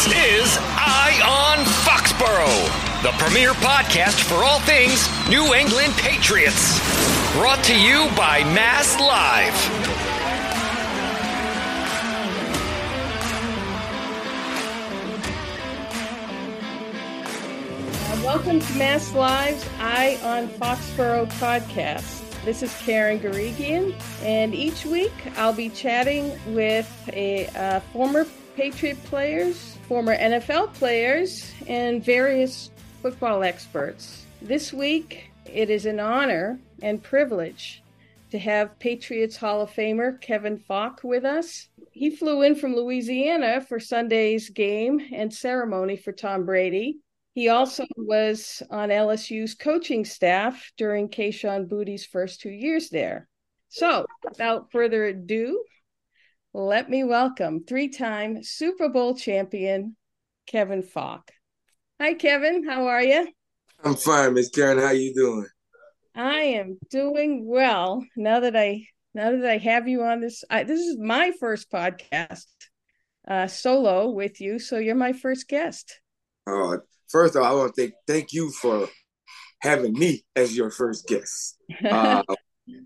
This is Eye on Foxborough, the premier podcast for all things New England Patriots. Brought to you by Mass Live. Welcome to Mass Live's Eye on Foxborough podcast. This is Karen Guregian, and each week I'll be chatting with a uh, former Patriot players, former NFL players, and various football experts. This week, it is an honor and privilege to have Patriots Hall of Famer Kevin Faulk with us. He flew in from Louisiana for Sunday's game and ceremony for Tom Brady. He also was on LSU's coaching staff during Kayshon Boutte's first two years there. So, without further ado, let me welcome three-time Super Bowl champion Kevin Faulk. Hi, Kevin. How are you? I'm fine, Miss Karen. How you doing? I am doing well. Now that I now that I have you on this, I, this is my first podcast uh, solo with you, so you're my first guest. Oh, first of all, I want to thank thank you for having me as your first guest. Uh,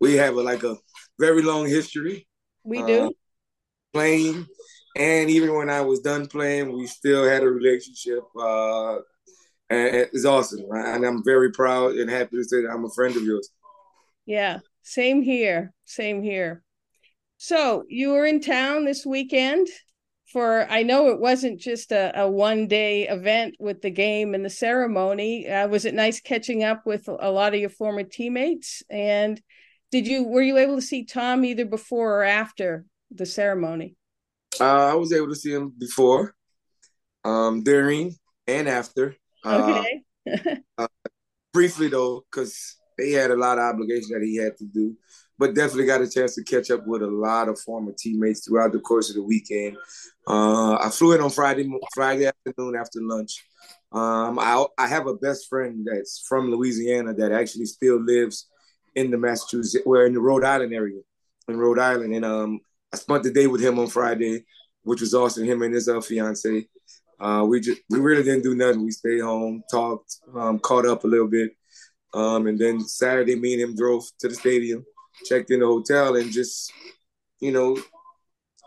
we have a, like a very long history. We do. Playing, and even when I was done playing, we still had a relationship. Uh, and it's awesome, and I'm very proud and happy to say that I'm a friend of yours. Yeah, same here. Same here. So you were in town this weekend for I know it wasn't just a, a one day event with the game and the ceremony. Uh, was it nice catching up with a lot of your former teammates? And did you were you able to see Tom either before or after the ceremony? Uh, I was able to see him before, um, during, and after. Okay. Uh, uh, briefly though, because he had a lot of obligations that he had to do but definitely got a chance to catch up with a lot of former teammates throughout the course of the weekend. Uh, I flew in on Friday Friday afternoon after lunch. Um, I I have a best friend that's from Louisiana that actually still lives in the Massachusetts, where in the Rhode Island area, in Rhode Island, and um, I spent the day with him on Friday, which was awesome. Him and his uh, fiance. Uh, we just we really didn't do nothing. We stayed home, talked, um, caught up a little bit, um, and then Saturday, me and him drove to the stadium checked in the hotel and just, you know,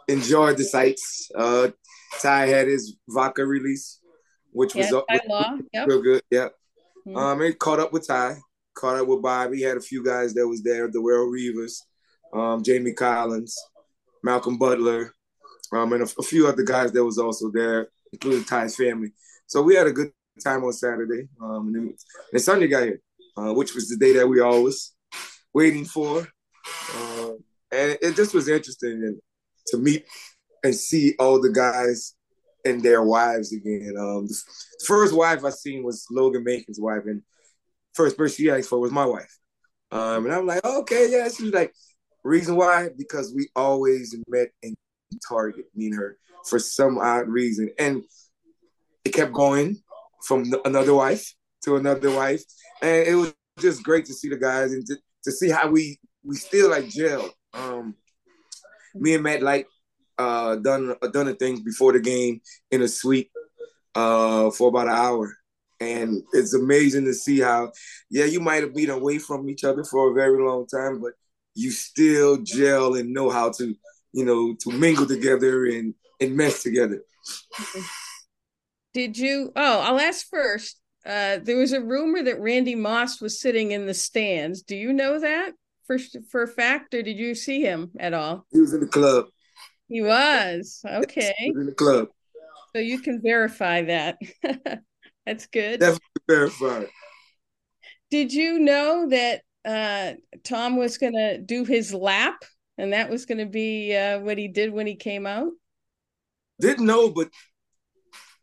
enjoyed the sights. Uh, Ty had his vodka release, which was, yeah, was yep. real good. Yeah. Mm-hmm. Um, and caught up with Ty, caught up with Bobby. Had a few guys that was there, the Darrelle Revis, um, Jamie Collins, Malcolm Butler, um, and a, a, few other guys that was also there, including Ty's family. So we had a good time on Saturday. Um, and, then, and Sunday got here, uh, which was the day that we always waiting for. Um, and it just was interesting to meet and see all the guys and their wives again. Um, the first wife I seen was Logan Mankins' wife, and first person she asked for was my wife. Um, and I'm like, okay, yeah. She was like, reason why? Because we always met in Target, me and her, for some odd reason. And it kept going from another wife to another wife. And it was just great to see the guys and to, to see how we we still like gel. Um, me and Matt like uh, done done the things before the game in a suite uh, for about an hour, and it's amazing to see how yeah you might have been away from each other for a very long time, but you still gel and know how to you know to mingle together and and mesh together. Did you? Oh, I'll ask first. Uh, there was a rumor that Randy Moss was sitting in the stands. Do you know that? for for a fact, or did you see him at all? He was in the club. He was okay. He was in the club. So you can verify that. That's good. Definitely verify. Did you know that uh, Tom was going to do his lap, and that was going to be uh, what he did when he came out? Didn't know, but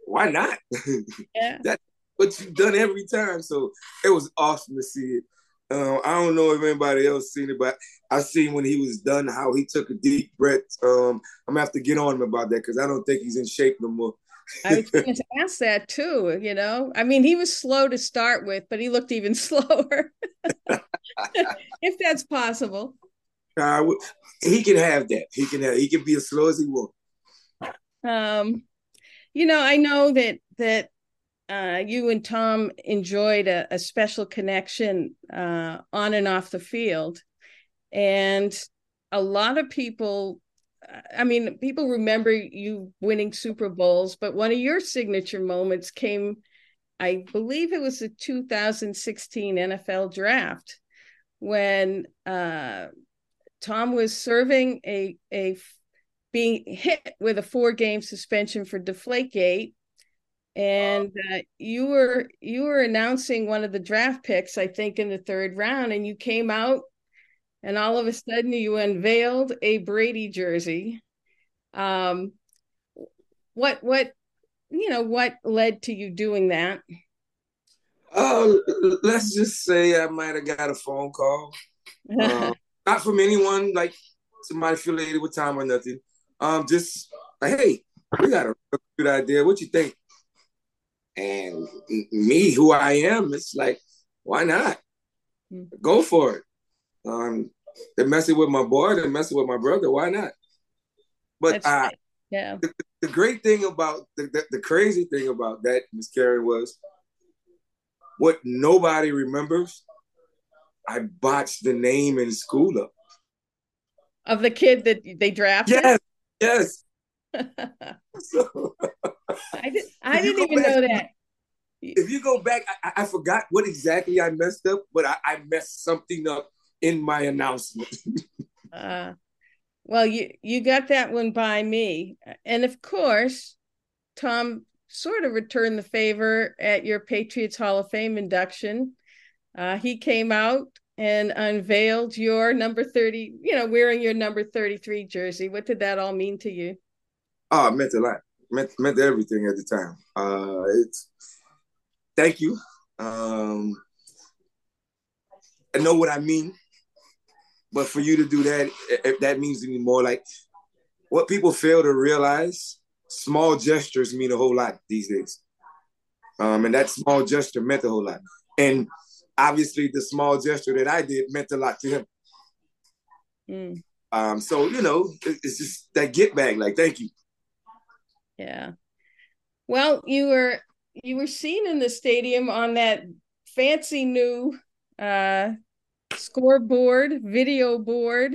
why not? Yeah, that's what you've done every time. So it was awesome to see it. Um, I don't know if anybody else seen it, but I seen when he was done how he took a deep breath. Um, I'm gonna have to get on him about that because I don't think he's in shape no more. I was going to ask that too. You know, I mean, he was slow to start with, but he looked even slower. if that's possible. Uh, he can have that. He can have. He can be as slow as he wants. Um, you know, I know that that uh, you and Tom enjoyed a, a special connection uh, on and off the field, and a lot of people. I mean, people remember you winning Super Bowls, but one of your signature moments came, I believe it was the 2016 NFL draft when uh, Tom was serving a a being hit with a four game suspension for Deflategate, and uh, you were you were announcing one of the draft picks, I think, in the third round, and you came out, and all of a sudden you unveiled a Brady jersey. Um, what what you know what led to you doing that? Uh, let's just say I might have got a phone call. Uh, not from anyone like somebody affiliated with Tom or nothing. Um, just like, hey, we got a good idea. What you think? And me, who I am, it's like, why not? Go for it. Um, they're messing with my boy, they're messing with my brother. Why not? But uh, yeah, the, the, great thing about the, the, the crazy thing about that, Miss Karen, was what nobody remembers I botched the name in school up. Of the kid that they drafted? Yes, yes. so, I, did, I didn't even back, know that. If you go back, I, I, forgot what exactly I messed up, but I, I messed something up in my announcement. uh, well, you you got that one by me, and of course, Tom sort of returned the favor at your Patriots Hall of Fame induction uh, he came out and unveiled your number 30, you know, wearing your number 33 jersey. What did that all mean to you? Oh, it meant a lot. meant, meant everything at the time. Uh, it's thank you. Um, I know what I mean, but for you to do that, if that means any more, like what people fail to realize, small gestures mean a whole lot these days. Um, and that small gesture meant a whole lot. And obviously the small gesture that I did meant a lot to him. Mm. Um, so you know, it's just that get back. Like, thank you. Yeah. Well, you were you were seen in the stadium on that fancy new uh scoreboard, video board,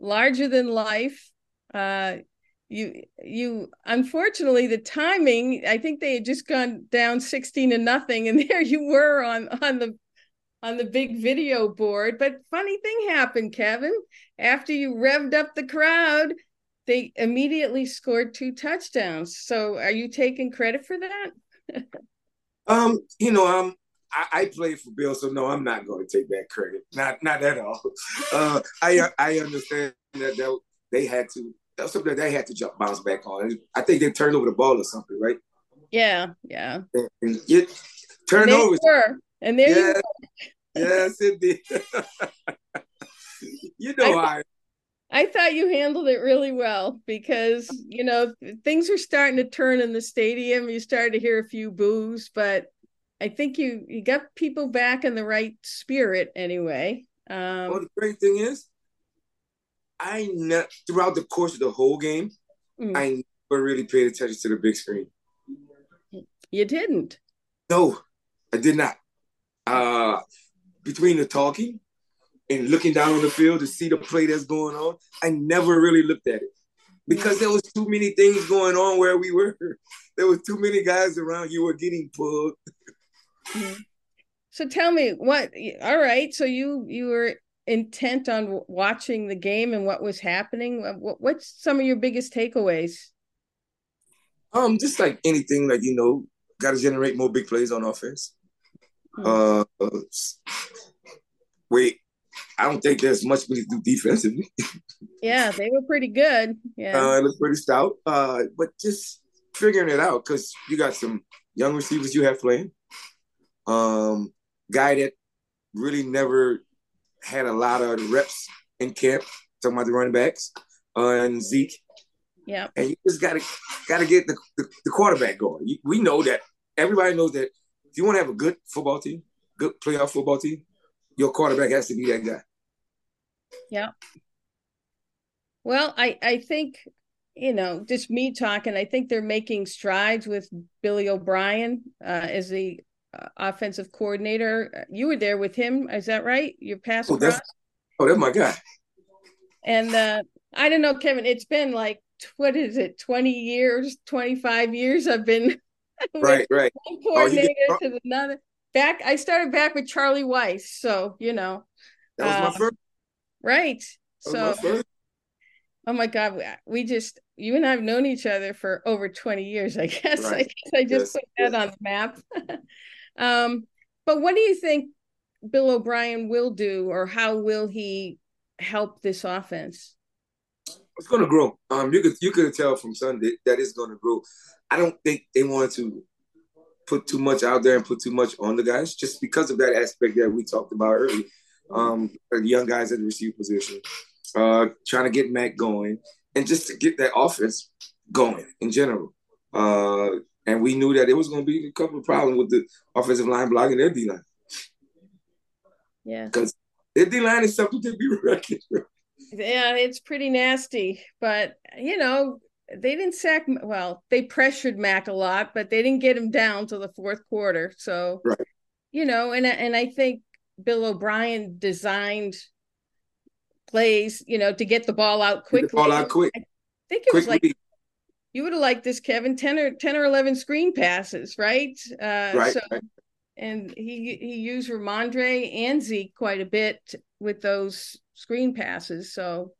larger than life. Uh you you unfortunately the timing i think they had just gone down 16 to nothing and there you were on on the on the big video board. But funny thing happened, Kevin. After you revved up the crowd, they immediately scored two touchdowns. So are you taking credit for that? um, you know, um, I, I played for Bill, so no, I'm not going to take that credit. Not not at all. Uh, I I understand that they, they had to. That was something that they had to jump bounce back on. I think they turned over the ball or something, right? Yeah, yeah. And, and it, turnovers. And there yeah, yes, indeed. you know I, I. I thought you handled it really well because you know things are starting to turn in the stadium. You started to hear a few boos, but I think you you got people back in the right spirit anyway. Um, well, the great thing is, I ne- throughout the course of the whole game, mm. I never really paid attention to the big screen. You didn't? No, I did not. Uh, between the talking and looking down on the field to see the play that's going on, I never really looked at it because there was too many things going on where we were. There was too many guys around. You were getting pulled. Mm-hmm. So tell me what. All right, so you you were intent on watching the game and what was happening. What, what's some of your biggest takeaways? Um, just like anything, like you know, got to generate more big plays on offense. Uh, wait, I don't think there's much we can do defensively. yeah, they were pretty good. Yeah, uh, it looked pretty stout. Uh, but just figuring it out because you got some young receivers you have playing. Um, guy that really never had a lot of reps in camp. Talking about the running backs uh, and Zeke. Yeah, and you just gotta gotta get the, the, the quarterback going. You, we know that everybody knows that if you want to have a good football team, good playoff football team, your quarterback has to be that guy. Yeah. Well, I I think you know, just me talking, I think they're making strides with Billy O'Brien uh, as the offensive coordinator. You were there with him, is that right? Your past. Oh, that's, oh, that's my guy. And uh, I don't know, Kevin. It's been like what is it, twenty years, twenty five years? I've been right, right. One oh, coordinator oh, to another. Back, I started back with Charlie Weis, so you know. That was uh, my first. Right. so. My oh my God, we just you and I have known each other for over twenty years. I guess. Right. I guess I just yes. put that yes. on the map. um, but what do you think Bill O'Brien will do, or how will he help this offense? It's going to grow. Um, you could you could tell from Sunday that it's going to grow. I don't think they want to put too much out there and put too much on the guys just because of that aspect that we talked about earlier. Um, young guys at the receiver position, uh, trying to get Mac going and just to get that offense going in general. Uh, and we knew that it was going to be a couple of problems with the offensive line blocking their D line. Yeah, because their D line is something to be reckoned. Yeah, it's pretty nasty, but you know they didn't sack. Well, they pressured Mac a lot, but they didn't get him down to the fourth quarter. So, right. you know, and and I think Bill O'Brien designed plays, you know, to get the ball out quickly. ball out quick. I think it quick was like you would have liked this, Kevin. Ten or ten or eleven screen passes, right? Uh, right. So, right. and he he used Rhamondre and Zeke quite a bit with those screen passes. So,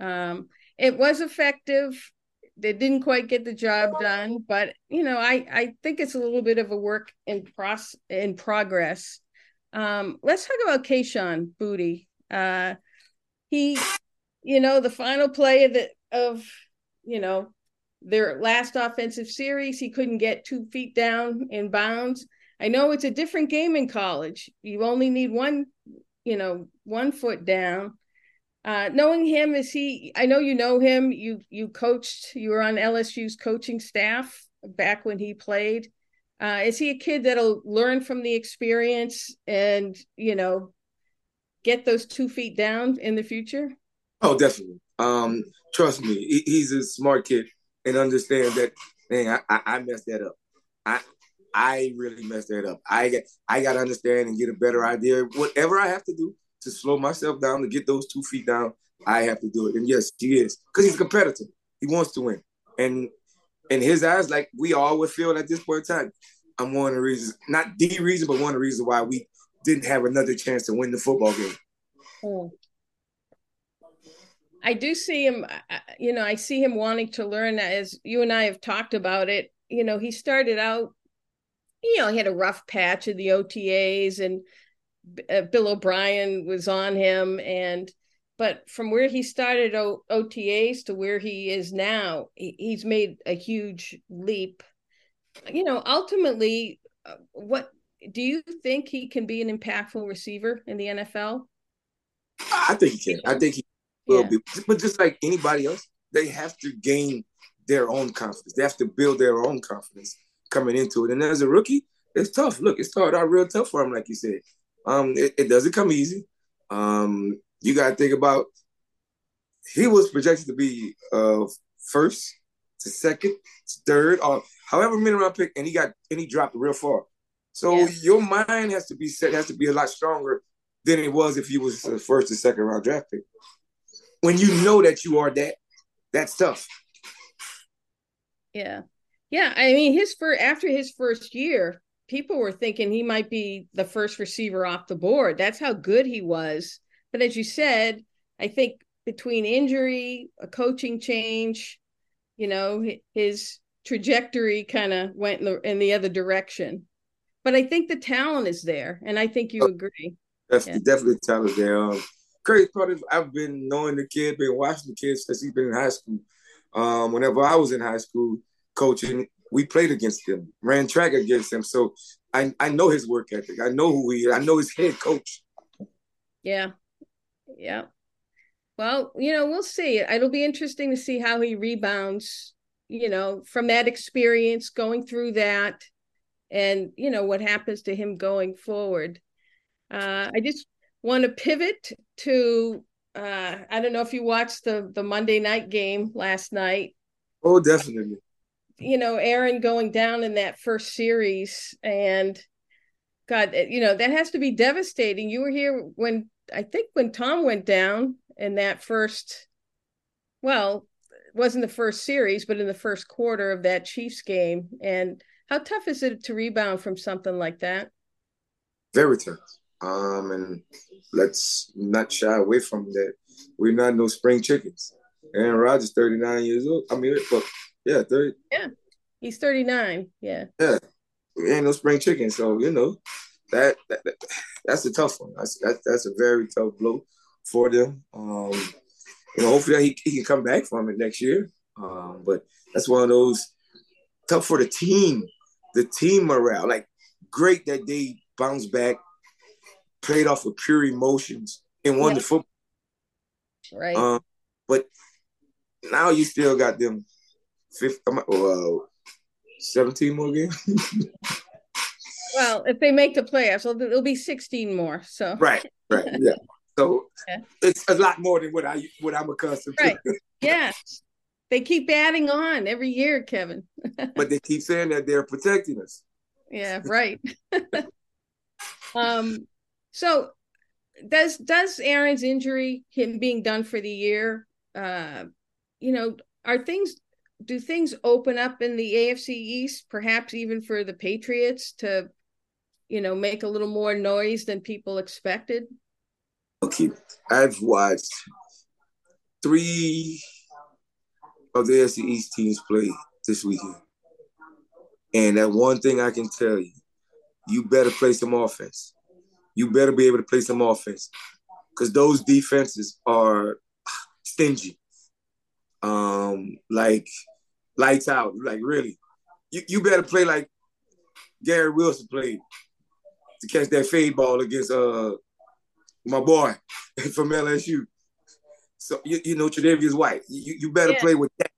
um, it was effective they didn't quite get the job done, but you know, I I think it's a little bit of a work in process in progress. Um, let's talk about Kayshon Boutte. Uh, he, you know, the final play of the of you know their last offensive series, he couldn't get two feet down in bounds. I know it's a different game in college. You only need one, you know, one foot down. Uh, knowing him, is he? I know you know him. You you coached. You were on LSU's coaching staff back when he played. Uh, is he a kid that'll learn from the experience and you know get those two feet down in the future? Oh, definitely. Um, trust me, he, he's a smart kid and understand that. Dang, I, I, I messed that up. I I really messed that up. I get I got to understand and get a better idea. Whatever I have to do to slow myself down to get those two feet down, I have to do it. And yes, he is because he's a competitor. He wants to win, and in his eyes, like we all would feel at this point in time, I'm one of the reasons, not the reason, but one of the reasons why we didn't have another chance to win the football game. Oh. I do see him, you know, I see him wanting to learn as you and I have talked about it. You know, he started out, you know, he had a rough patch of the OTAs and uh, Bill O'Brien was on him, and but from where he started o- OTAs to where he is now, he, he's made a huge leap. You know, ultimately, uh, what do you think he can be an impactful receiver in the NFL? I think he can. I think he yeah. be. But just like anybody else, they have to gain their own confidence. They have to build their own confidence coming into it. And as a rookie, it's tough. Look, it started out real tough for him, like you said. Um, it, it doesn't come easy. Um, you got to think about he was projected to be uh, first to second to third or however many round pick, and he got and he dropped real far. So yeah. your mind has to be set has to be a lot stronger than it was if you was the first or second round draft pick. When you know that you are that, that's tough. Yeah, yeah. I mean, his first after his first year, people were thinking he might be the first receiver off the board. That's how good he was. But as you said, I think between injury, a coaching change, you know, his trajectory kind of went in the, in the, other direction. But I think the talent is there, and I think you oh, agree. That's yeah. definitely talent there. Um, crazy part is I've been knowing the kid, been watching the kid since he's been in high school. Um, whenever I was in high school coaching, we played against him, ran track against him. So I, I know his work ethic. I know who he is. I know his head coach. Yeah. Yeah. Well, you know, we'll see. It'll be interesting to see how he rebounds, you know, from that experience, going through that, and, you know, what happens to him going forward. Uh, I just want to pivot to uh, I don't know if you watched the the Monday night game last night Oh, definitely. You know, Aaron going down in that first series, and God, you know that has to be devastating. You were here when I think when Tom went down in that first. Well, wasn't the first series, but in the first quarter of that Chiefs game. And how tough is it to rebound from something like that? Very tough. Um, and let's not shy away from that. We're not no spring chickens. Aaron Rodgers, 39 years old. I mean, but yeah, 30. Yeah, he's 39. Yeah. Yeah, we ain't no spring chicken. So, you know, that, that, that that's a tough one. That's, that, that's a very tough blow for them. Um, you know, hopefully he, he can come back from it next year. Um, but that's one of those tough for the team, the team morale. Like, great that they bounce back, played off of pure emotions, and won yeah. the football. Right. Um, but now you still got them 50, uh, 17 more games. well, if they make the playoffs, it'll be 16 more. So right, right, yeah. So yeah. it's a lot more than what I what I'm accustomed right. to. yes. They keep adding on every year, Kevin. but they keep saying that they're protecting us. Yeah, right. um so does does Aaron's injury, him being done for the year, uh, you know, are things do things open up in the AFC East, perhaps even for the Patriots to, you know, make a little more noise than people expected? Okay, I've watched three of the AFC East teams play this weekend. And that one thing I can tell you, you better play some offense. You better be able to play some offense. Because those defenses are stingy. Um, like lights out. Like really. You, you better play like Garrett Wilson played to catch that fade ball against uh my boy from LSU. So you, you know Tre'Davious White. You, you better yeah. play with that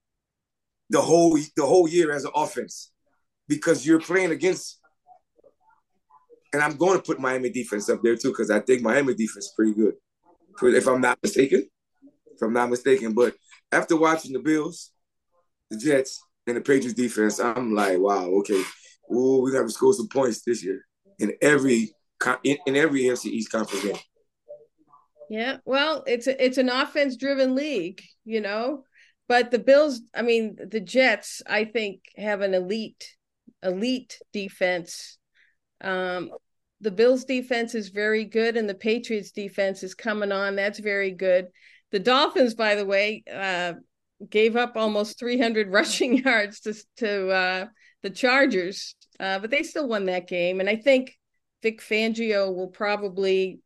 the whole the whole year as an offense because you're playing against. And I'm going to put Miami defense up there too because I think Miami defense is pretty good, if I'm not mistaken. If I'm not mistaken, but after watching the Bills, the Jets, and the Patriots defense, I'm like, wow, okay, Ooh, we got to score some points this year in every in, in every NFC East conference game. Yeah, well, it's a, it's an offense driven league, you know. But the Bills, I mean, the Jets, I think have an elite elite defense. Um, the Bills defense is very good and the Patriots defense is coming on. That's very good. The Dolphins, by the way, uh, gave up almost 300 rushing yards to to uh, the Chargers, uh, but they still won that game. And I think Vic Fangio will probably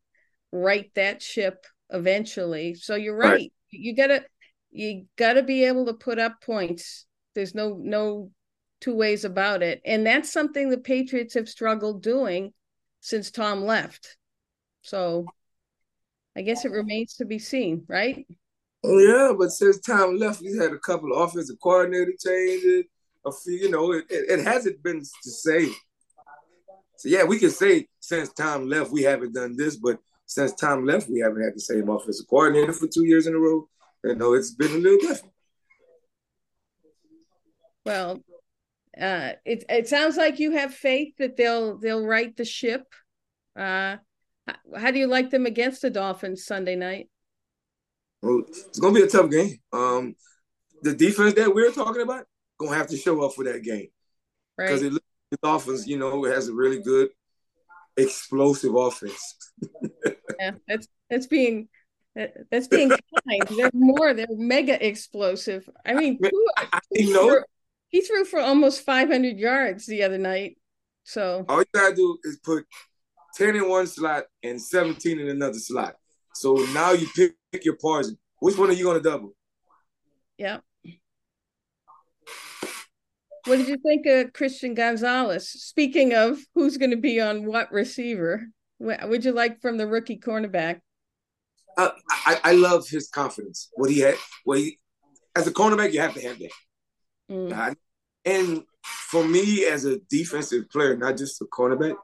right that ship eventually. So you're right. right. You gotta you gotta be able to put up points. There's no no two ways about it. And that's something the Patriots have struggled doing since Tom left. So I guess it remains to be seen, right? Oh yeah, but since Tom left, we had a couple of offensive coordinator changes. A few, you know, it, it, it hasn't been the same. So yeah, we can say since Tom left, we haven't done this, but since Tom left, we haven't had the same offensive coordinator for two years in a row. You know, it's been a little different. Well, uh, it it sounds like you have faith that they'll they'll right the ship. Uh, how, do you like them against the Dolphins Sunday night? Well, it's gonna be a tough game. Um, the defense that we're talking about gonna have to show up for that game because right. the Dolphins, you know, has a really good explosive offense. yeah, that's that's being that's being kind. They're more. They're mega explosive. I mean, I, you know, he threw for almost 500 yards the other night. So all you gotta do is put 10 in one slot and 17 in another slot. So now you pick, pick your poison. Which one are you gonna double? Yeah. What did you think of Christian Gonzalez? Speaking of who's going to be on what receiver, what would you like from the rookie cornerback? Uh, I, I love his confidence. What he had, what he, as a cornerback, you have to have that. Mm. And for me, as a defensive player, not just a cornerback,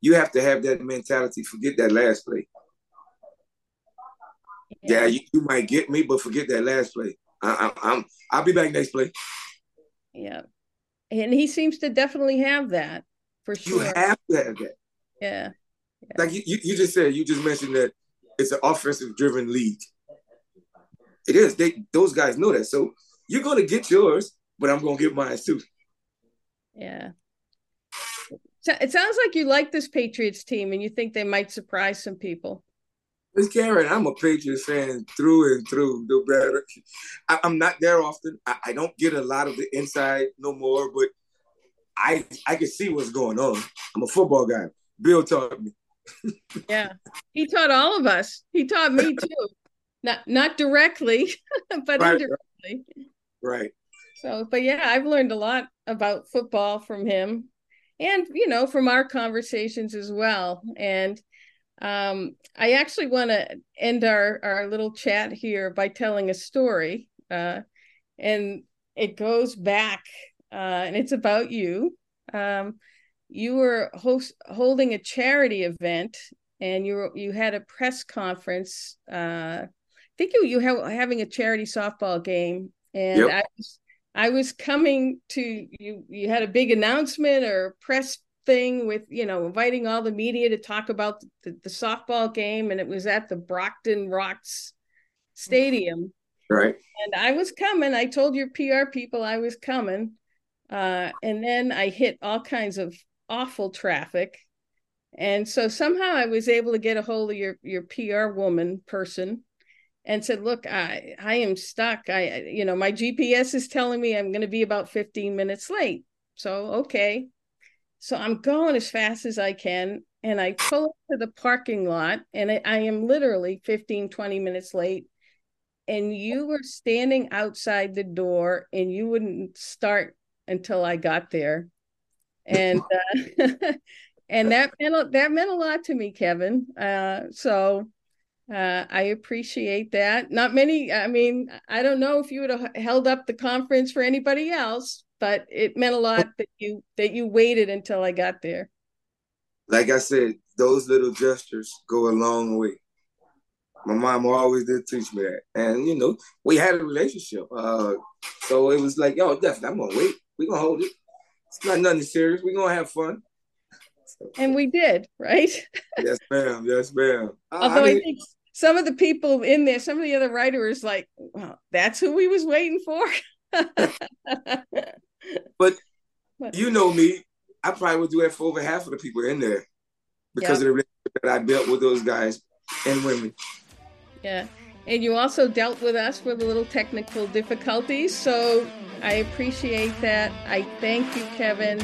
you have to have that mentality. Forget that last play. Yeah, yeah you, you, might get me, but forget that last play. I, I, I'm I'll be back next play. Yeah. And he seems to definitely have that for sure. You have to have that. Yeah. yeah. Like you, you just said, you just mentioned that it's an offensive driven league. It is. They those guys know that. So you're gonna get yours, but I'm gonna get mine too. Yeah. So it sounds like you like this Patriots team and you think they might surprise some people. Miss Karen, I'm a Patriots fan through and through. No better. I, am not there often. I, I, don't get a lot of the inside no more, but I I can see what's going on. I'm a football guy. Bill taught me. yeah, he taught all of us. He taught me too. not not directly, but right, indirectly. Right. So, but yeah, I've learned a lot about football from him, and you know, from our conversations as well. And um, I actually want to end our our little chat here by telling a story, uh, and it goes back, uh, and it's about you. Um, you were host holding a charity event, and you were, you had a press conference. Uh, I think you you have having a charity softball game, and yep. I was I was coming to you. You had a big announcement or press thing with you know inviting all the media to talk about the, the softball game and it was at the Brockton Rox stadium. Right. And i was coming. I told your pr people i was coming. Uh, and then i hit all kinds of awful traffic. And so somehow i was able to get a hold of your your pr woman person and said look i i am stuck i you know my gps is telling me i'm going to be about 15 minutes late so okay so I'm going as fast as I can and I pull up to the parking lot and I, I am literally 15, 20 minutes late. And you were standing outside the door and you wouldn't start until I got there. And uh, and that meant that meant a lot to me, Kevin. Uh, so uh, I appreciate that. Not many. I mean, I don't know if you would have held up the conference for anybody else, but it meant a lot that you that you waited until I got there. Like I said, those little gestures go a long way. My mom always did teach me that, and you know, we had a relationship, uh, so it was like, yo, definitely, I'm gonna wait. We gonna hold it. It's not nothing serious. We gonna have fun. And we did, right? yes, ma'am. Yes, ma'am. Although I, I think some of the people in there, some of the other writers, like, well, that's who we was waiting for. but you know me, I probably would do that for over half of the people in there because yep. of the relationship that I built with those guys and women. Yeah. And you also dealt with us with a little technical difficulties. So I appreciate that. I thank you, Kevin.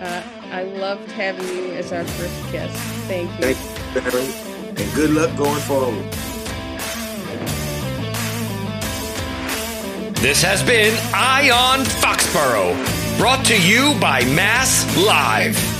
Uh, I loved having you as our first guest. Thank you. Thank you, Barry. And good luck going forward. This has been Eye on Foxborough, brought to you by Mass Live.